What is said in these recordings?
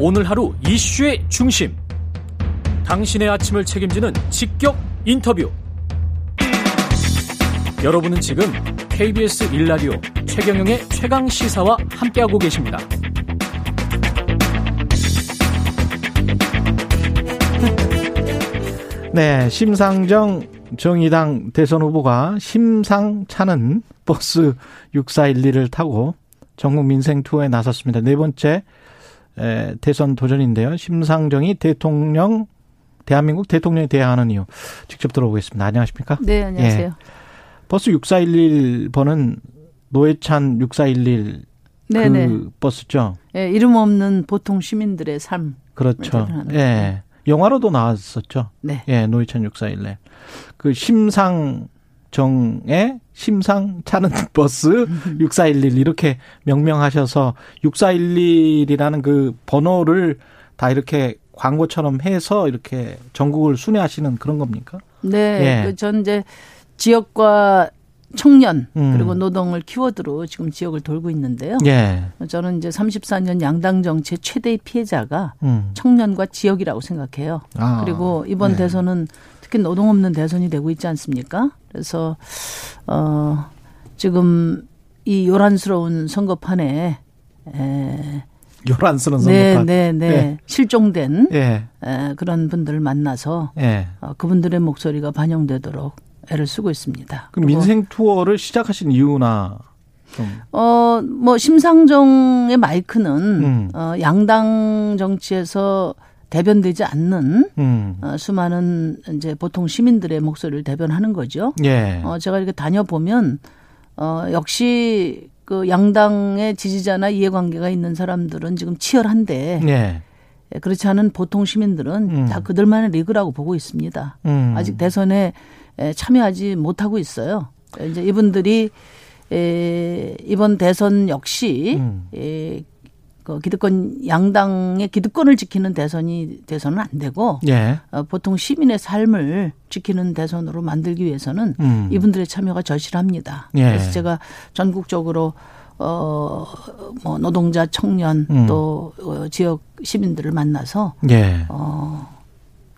오늘 하루 이슈의 중심. 당신의 아침을 책임지는 직격 인터뷰. 여러분은 지금 KBS 일라디오 최경영의 최강 시사와 함께하고 계십니다. 네, 심상정 정의당 대선 후보가 심상차는 버스 6412를 타고 전국 민생 투어에 나섰습니다. 네 번째 대선 도전인데요. 심상정이 대통령 대한민국 대통령이 돼야 하는 이유 직접 들어보겠습니다. 안녕하십니까? 네, 안녕하세요. 예. 버스 6411번은 노회찬 6411 네네. 그 버스죠. 예, 이름 없는 보통 시민들의 삶. 그렇죠. 예. 영화로도 나왔었죠. 네. 예, 노회찬 6411. 그 심상 정의 심상 차는 버스 6411 이렇게 명명하셔서 6411이라는 그 번호를 다 이렇게 광고처럼 해서 이렇게 전국을 순회하시는 그런 겁니까? 네. 예. 그전 이제 지역과 청년 음. 그리고 노동을 키워드로 지금 지역을 돌고 있는데요. 예. 저는 이제 34년 양당 정치의 최대의 피해자가 음. 청년과 지역이라고 생각해요. 아. 그리고 이번 네. 대선은 특히 노동 없는 대선이 되고 있지 않습니까? 그래서 어 지금 이 요란스러운 선거판에 에 요란스러운 네, 선거판. 네, 네, 네. 예. 실종된 예. 에, 그런 분들을 만나서 예. 어, 그분들의 목소리가 반영되도록 애를 쓰고 있습니다. 그럼 민생 투어를 시작하신 이유나 어, 뭐, 심상정의 마이크는, 음. 어, 양당 정치에서 대변되지 않는, 음. 어, 수많은 이제 보통 시민들의 목소리를 대변하는 거죠. 예. 어, 제가 이렇게 다녀보면, 어, 역시 그 양당의 지지자나 이해관계가 있는 사람들은 지금 치열한데, 예. 예 그렇지 않은 보통 시민들은 음. 다 그들만의 리그라고 보고 있습니다. 음. 아직 대선에 참여하지 못하고 있어요. 이제 이분들이 에, 이번 대선 역시 음. 에, 그 기득권 양당의 기득권을 지키는 대선이 대선은 안 되고 예. 어, 보통 시민의 삶을 지키는 대선으로 만들기 위해서는 음. 이분들의 참여가 절실합니다. 예. 그래서 제가 전국적으로 어 뭐 노동자, 청년 음. 또 어, 지역 시민들을 만나서 예. 어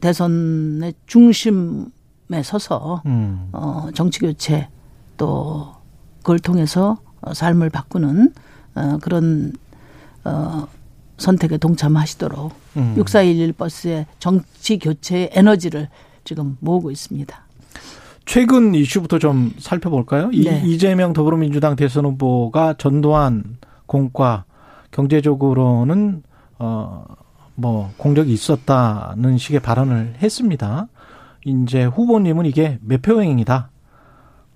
대선의 중심 에 서서 음. 어, 정치 교체 또 그걸 통해서 어, 삶을 바꾸는 어, 그런 어, 선택에 동참하시도록 음. 6411 버스의 정치 교체의 에너지를 지금 모으고 있습니다. 최근 이슈부터 좀 살펴볼까요? 네. 이재명 더불어민주당 대선 후보가 전두환 공과 경제적으로는 어 뭐 공적이 있었다는 식의 발언을 했습니다. 이제 후보님은 이게 매표 행위다.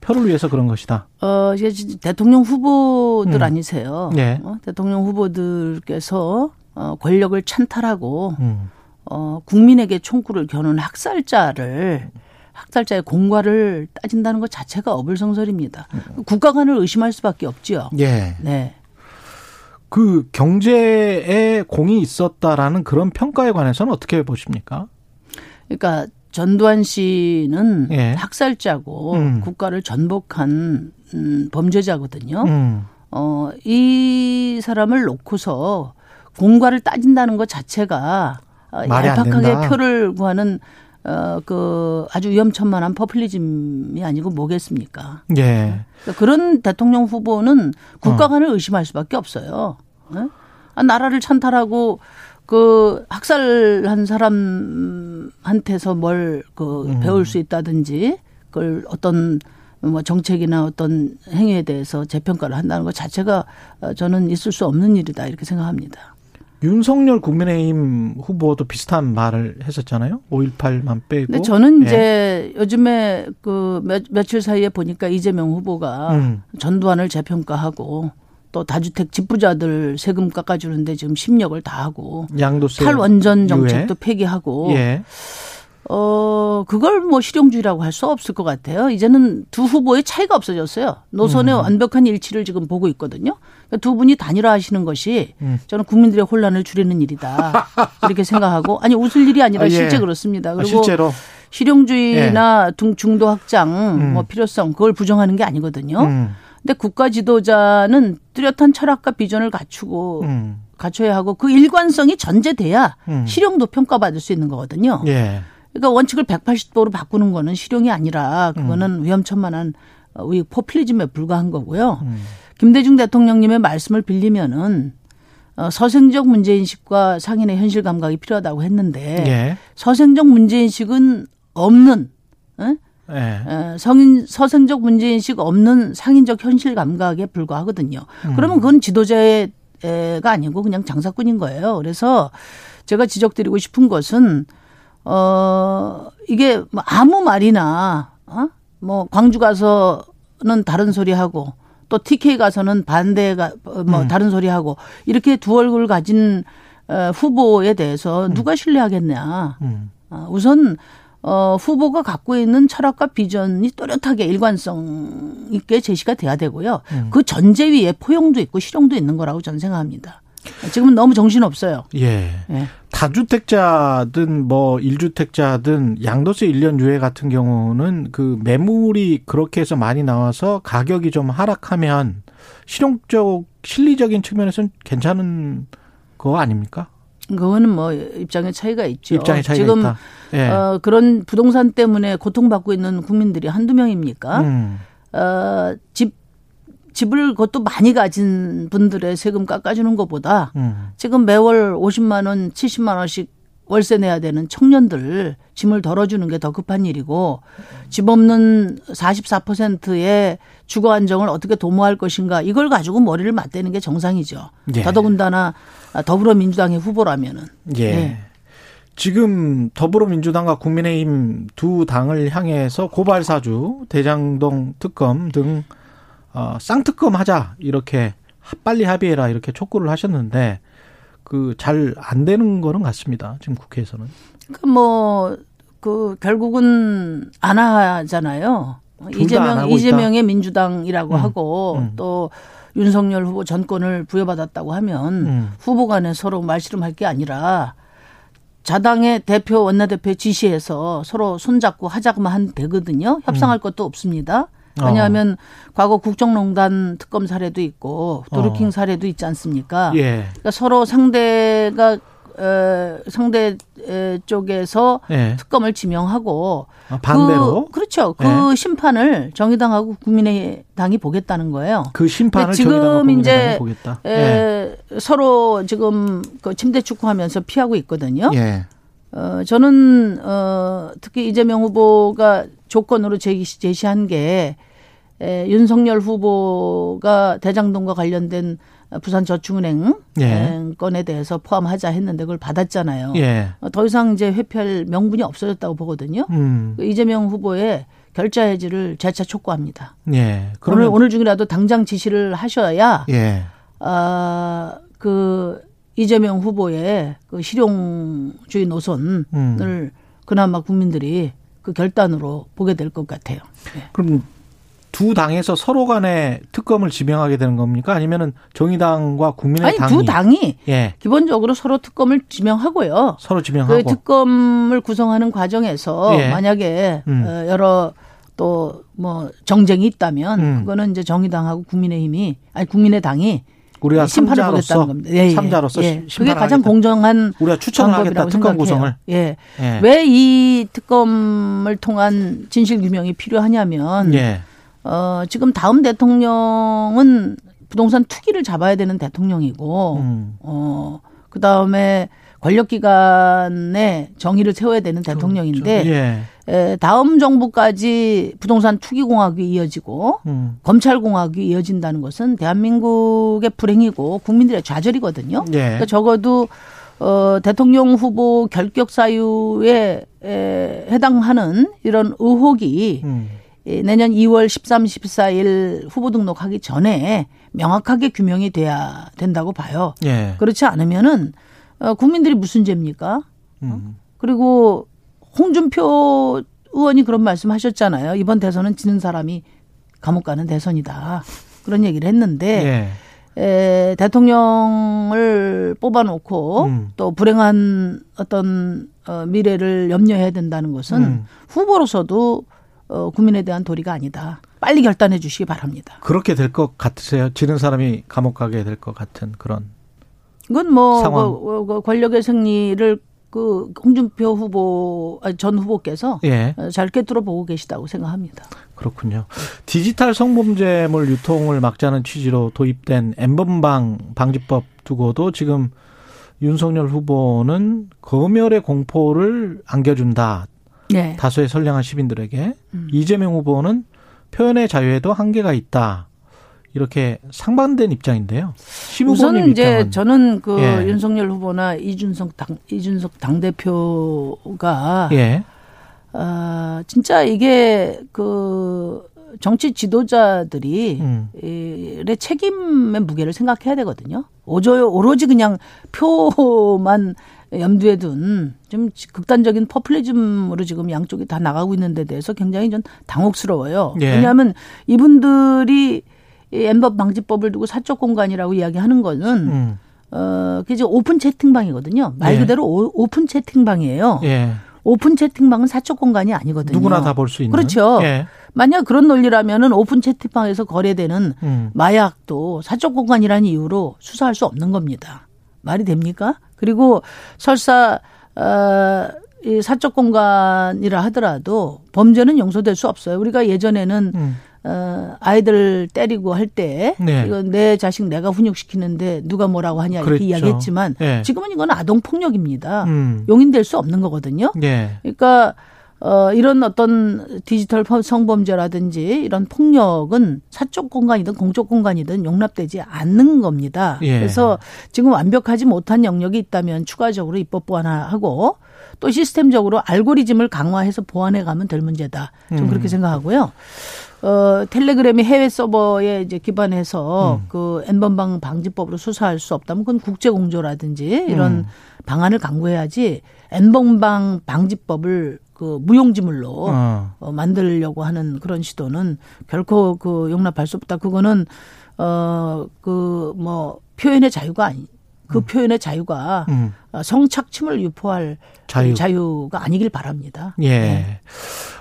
표를 위해서 그런 것이다. 어, 이제 대통령 후보들 음. 아니세요. 네. 어, 대통령 후보들께서 어, 권력을 찬탈하고 음. 어, 국민에게 총구를 겨눈 학살자를 학살자의 공과를 따진다는 것 자체가 어불성설입니다. 음. 국가관을 의심할 수밖에 없지요. 예. 네. 그 경제에 공이 있었다라는 그런 평가에 관해서는 어떻게 보십니까? 그러니까 전두환 씨는 예. 학살자고 음. 국가를 전복한 음, 범죄자거든요. 음. 어, 이 사람을 놓고서 공과를 따진다는 것 자체가 어, 얄팍하게 표를 구하는 어, 그 아주 위험천만한 퍼플리즘이 아니고 뭐겠습니까? 예. 그러니까 그런 대통령 후보는 국가관을 어. 의심할 수밖에 없어요. 네? 아, 나라를 찬탈하고 그 학살한 사람한테서 뭘그 음. 배울 수 있다든지 그걸 어떤 뭐 정책이나 어떤 행위에 대해서 재평가를 한다는 것 자체가 저는 있을 수 없는 일이다 이렇게 생각합니다. 윤석열 국민의힘 후보도 비슷한 말을 했었잖아요. 5.18만 빼고. 근데 저는 예. 이제 요즘에 그 며, 며칠 사이에 보니까 이재명 후보가 음. 전두환을 재평가하고 또 다주택 집부자들 세금 깎아주는데 지금 심력을 다하고 양도세 탈원전 정책도 유예. 폐기하고 예. 어 그걸 뭐 실용주의라고 할 수 없을 것 같아요. 이제는 두 후보의 차이가 없어졌어요. 노선의 음. 완벽한 일치를 지금 보고 있거든요. 그러니까 두 분이 단일화하시는 것이 음. 저는 국민들의 혼란을 줄이는 일이다 이렇게 생각하고 아니 웃을 일이 아니라 아, 예. 실제 그렇습니다. 아, 그리고 아, 실제로 실용주의나 예. 중도 확장 음. 뭐 필요성 그걸 부정하는 게 아니거든요. 음. 근데 국가 지도자는 뚜렷한 철학과 비전을 갖추고 음. 갖춰야 하고 그 일관성이 전제돼야 음. 실용도 평가받을 수 있는 거거든요. 예. 그러니까 원칙을 180도로 바꾸는 거는 실용이 아니라 그거는 음. 위험천만한 우리 포퓰리즘에 불과한 거고요. 음. 김대중 대통령님의 말씀을 빌리면은 어, 서생적 문제인식과 상인의 현실 감각이 필요하다고 했는데 예. 서생적 문제인식은 없는 에? 예. 성인 서생적 문제인식 없는 상인적 현실 감각에 불과하거든요. 음. 그러면 그건 지도자의 가 아니고 그냥 장사꾼인 거예요. 그래서 제가 지적드리고 싶은 것은 어 이게 뭐 아무 말이나 어 뭐 광주 가서는 다른 소리 하고 또 TK 가서는 반대가 뭐 음. 다른 소리 하고 이렇게 두 얼굴 가진 어, 후보에 대해서 음. 누가 신뢰하겠냐. 음. 어, 우선 어, 후보가 갖고 있는 철학과 비전이 또렷하게 일관성 있게 제시가 돼야 되고요. 음. 그 전제 위에 포용도 있고 실용도 있는 거라고 저는 생각합니다. 지금은 너무 정신 없어요. 예. 예. 다주택자든 뭐 일주택자든 양도세 1년 유예 같은 경우는 그 매물이 그렇게 해서 많이 나와서 가격이 좀 하락하면 실용적 실리적인 측면에서는 괜찮은 거 아닙니까? 그거는 뭐 입장의 차이가 있죠. 입장의 차이가 지금 있다. 예. 어, 그런 부동산 때문에 고통받고 있는 국민들이 한두 명입니까? 음. 어, 집 집을 그것도 많이 가진 분들의 세금 깎아주는 것보다 음. 지금 매월 50만 원, 70만 원씩 월세 내야 되는 청년들 짐을 덜어주는 게 더 급한 일이고 집 없는 44%의 주거 안정을 어떻게 도모할 것인가 이걸 가지고 머리를 맞대는 게 정상이죠. 예. 더더군다나 더불어민주당의 후보라면은. 예. 예. 지금 더불어민주당과 국민의힘 두 당을 향해서 고발사주, 대장동 특검 등 어, 쌍특검 하자 이렇게 빨리 합의해라 이렇게 촉구를 하셨는데 그 잘 안 되는 거는 같습니다. 지금 국회에서는. 그뭐그 결국은 안 하잖아요. 이재명 이재명의 민주당이라고 음, 하고 음. 또 윤석열 후보 전권을 부여받았다고 하면 음. 후보 간에 서로 말씨름할 게 아니라 자당의 대표 원내대표 지시해서 서로 손잡고 하자고만 되거든요. 협상할 음. 것도 없습니다. 왜냐하면 어. 과거 국정농단 특검 사례도 있고 도르킹 어. 사례도 있지 않습니까? 예. 그러니까 서로 상대가 어, 상대 쪽에서 예. 특검을 지명하고 아, 반대로 그, 그렇죠. 그 예. 심판을 정의당하고 국민의당이 보겠다는 거예요. 그 심판을 지금 이제 보겠다. 예. 서로 지금 그 침대 축구하면서 피하고 있거든요. 예. 어, 저는 어, 특히 이재명 후보가 조건으로 제시, 한게 에, 윤석열 후보가 대장동과 관련된 부산 저축은행 예. 건에 대해서 포함하자 했는데 그걸 받았잖아요. 예. 어, 더 이상 이제 회피할 명분이 없어졌다고 보거든요. 음. 그 이재명 후보의 결자 해지를 재차 촉구합니다. 예. 오늘 오늘 중이라도 당장 지시를 하셔야 예. 아그 이재명 후보의 그 실용주의 노선을 음. 그나마 국민들이 그 결단으로 보게 될 것 같아요. 네. 그럼 두 당에서 서로 간에 특검을 지명하게 되는 겁니까? 아니면은 정의당과 국민의당이 아니 두 당이 예. 기본적으로 서로 특검을 지명하고요. 서로 지명하고 그 특검을 구성하는 과정에서 예. 만약에 음. 어, 여러 또 뭐 정쟁이 있다면 음. 그거는 이제 정의당하고 국민의힘이 아니 국민의당이 우리가 심판을 보겠다는 겁니다. 예, 예. 삼자로서 예. 그게 가장 공정한 우리가 추천을 하겠다 특검 구성을. 예. 예. 왜 이 특검을 통한 진실 규명이 필요하냐면 예. 어 지금 다음 대통령은 부동산 투기를 잡아야 되는 대통령이고 음. 어 그 다음에 권력기관에 정의를 세워야 되는 그렇죠. 대통령인데 그렇죠. 예. 에, 다음 정부까지 부동산 투기공학이 이어지고 음. 검찰공학이 이어진다는 것은 대한민국의 불행이고 국민들의 좌절이거든요. 예. 그러니까 적어도 어, 대통령 후보 결격 사유에 에, 해당하는 이런 의혹이 음. 내년 2월 13, 14일 후보 등록하기 전에 명확하게 규명이 돼야 된다고 봐요. 예. 그렇지 않으면은 어, 국민들이 무슨 죄입니까? 음. 어? 그리고 홍준표 의원이 그런 말씀 하셨잖아요. 이번 대선은 지는 사람이 감옥 가는 대선이다. 그런 얘기를 했는데 예. 에, 대통령을 뽑아놓고 음. 또 불행한 어떤 어, 미래를 염려해야 된다는 것은 음. 후보로서도 어, 국민에 대한 도리가 아니다. 빨리 결단해 주시기 바랍니다. 그렇게 될 것 같으세요? 지는 사람이 감옥 가게 될 것 같은 그런 이건 뭐 그, 그 권력의 승리를 그 홍준표 후보 전 후보께서 예. 잘 꿰뚫어 보고 계시다고 생각합니다. 그렇군요. 디지털 성범죄물 유통을 막자는 취지로 도입된 엠번방 방지법 두고도 지금 윤석열 후보는 검열의 공포를 안겨준다. 네. 다수의 선량한 시민들에게 음. 이재명 후보는 표현의 자유에도 한계가 있다. 이렇게 상반된 입장인데요. 우선 이제 입장은. 저는 그 예. 윤석열 후보나 이준석 당 이준석 당 대표가 예. 아 진짜 이게 그 정치 지도자들이 음. 의 책임의 무게를 생각해야 되거든요. 오조 오로지 그냥 표만 염두에 둔 좀 극단적인 포퓰리즘으로 지금 양쪽이 다 나가고 있는 데 대해서 굉장히 좀 당혹스러워요. 예. 왜냐하면 이분들이 이 엔번방 방지법을 두고 사적 공간이라고 이야기하는 거는 음. 어, 그게 오픈 채팅방이거든요. 말 예. 그대로 오, 오픈 채팅방이에요. 예. 오픈 채팅방은 사적 공간이 아니거든요. 누구나 다 볼 수 있는. 그렇죠. 예. 만약 그런 논리라면은 오픈 채팅방에서 거래되는 음. 마약도 사적 공간이라는 이유로 수사할 수 없는 겁니다. 말이 됩니까? 그리고 설사 어, 이 사적 공간이라 하더라도 범죄는 용서될 수 없어요. 우리가 예전에는 음. 어, 아이들 때리고 할 때, 네. 이건 내 자식 내가 훈육시키는데 누가 뭐라고 하냐 이렇게 그랬죠. 이야기했지만, 네. 지금은 이건 아동 폭력입니다. 음. 용인될 수 없는 거거든요. 네. 그러니까, 어, 이런 어떤 디지털 성범죄라든지 이런 폭력은 사적 공간이든 공적 공간이든 용납되지 않는 겁니다. 예. 그래서 지금 완벽하지 못한 영역이 있다면 추가적으로 입법 보완하고 또 시스템적으로 알고리즘을 강화해서 보완해 가면 될 문제다. 좀 음. 그렇게 생각하고요. 어, 텔레그램이 해외 서버에 이제 기반해서 음. 그 N번방 방지법으로 수사할 수 없다면 그건 국제공조라든지 이런 음. 방안을 강구해야지 N번방 방지법을 그 무용지물로 어. 어, 만들려고 하는 그런 시도는 결코 그 용납할 수 없다. 그거는 어 그 뭐 표현의 자유가 아니 그 음. 표현의 자유가 음. 어, 성착취물 유포할 자유. 자유 가 아니길 바랍니다. 예. 네.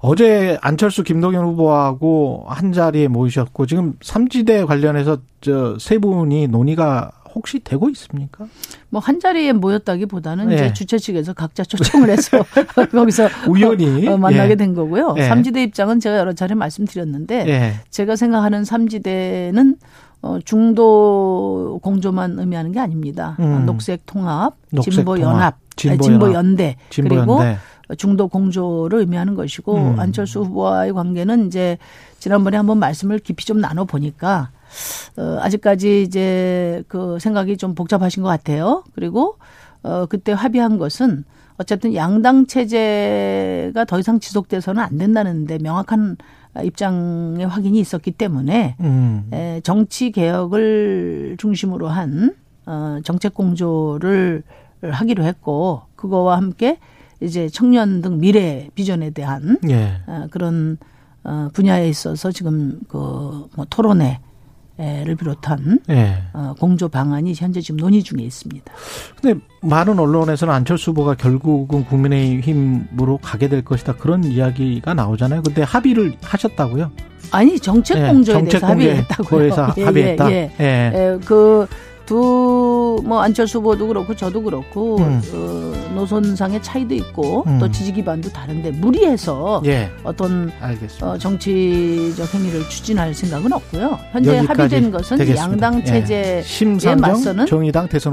어제 안철수 김동연 후보하고 한 자리에 모이셨고 지금 삼지대 관련해서 저 세 분이 논의가 혹시 되고 있습니까? 뭐 한 자리에 모였다기보다는 예. 이제 주최 측에서 각자 초청을 해서 거기서 우연히 어, 만나게 예. 된 거고요. 예. 삼지대 입장은 제가 여러 차례 말씀드렸는데 예. 제가 생각하는 삼지대는 어, 중도 공조만 의미하는 게 아닙니다. 음. 녹색 통합, 진보 연합, 진보 연대 그리고 중도 공조를 의미하는 것이고 음. 안철수 후보와의 관계는 이제 지난번에 한번 말씀을 깊이 좀 나눠 보니까 어, 아직까지 이제 그 생각이 좀 복잡하신 것 같아요. 그리고 어, 그때 합의한 것은 어쨌든 양당 체제가 더 이상 지속돼서는 안 된다는데 명확한 입장의 확인이 있었기 때문에 음. 에, 정치 개혁을 중심으로 한 어, 정책 공조를 하기로 했고 그거와 함께 이제 청년 등 미래 비전에 대한 예. 어, 그런 어, 분야에 있어서 지금 그 뭐 토론회 를 비롯한 예. 어, 공조 방안이 현재 지금 논의 중에 있습니다. 근데 많은 언론에서는 안철수 후보가 결국은 국민의힘으로 가게 될 것이다 그런 이야기가 나오잖아요. 근데 합의를 하셨다고요? 아니 정책 공조에 예, 정책 대해서 합의했다고요. 예, 합의했다. 예, 예. 예. 그두 뭐 안철수 후보도 그렇고 저도 그렇고 음. 어, 노선상의 차이도 있고 음. 또 지지 기반도 다른데 무리해서 예. 어떤 어, 정치적 행위를 추진할 생각은 없고요. 현재 합의된 것은 되겠습니다. 양당 예. 체제에 예. 맞서는 정의당 대선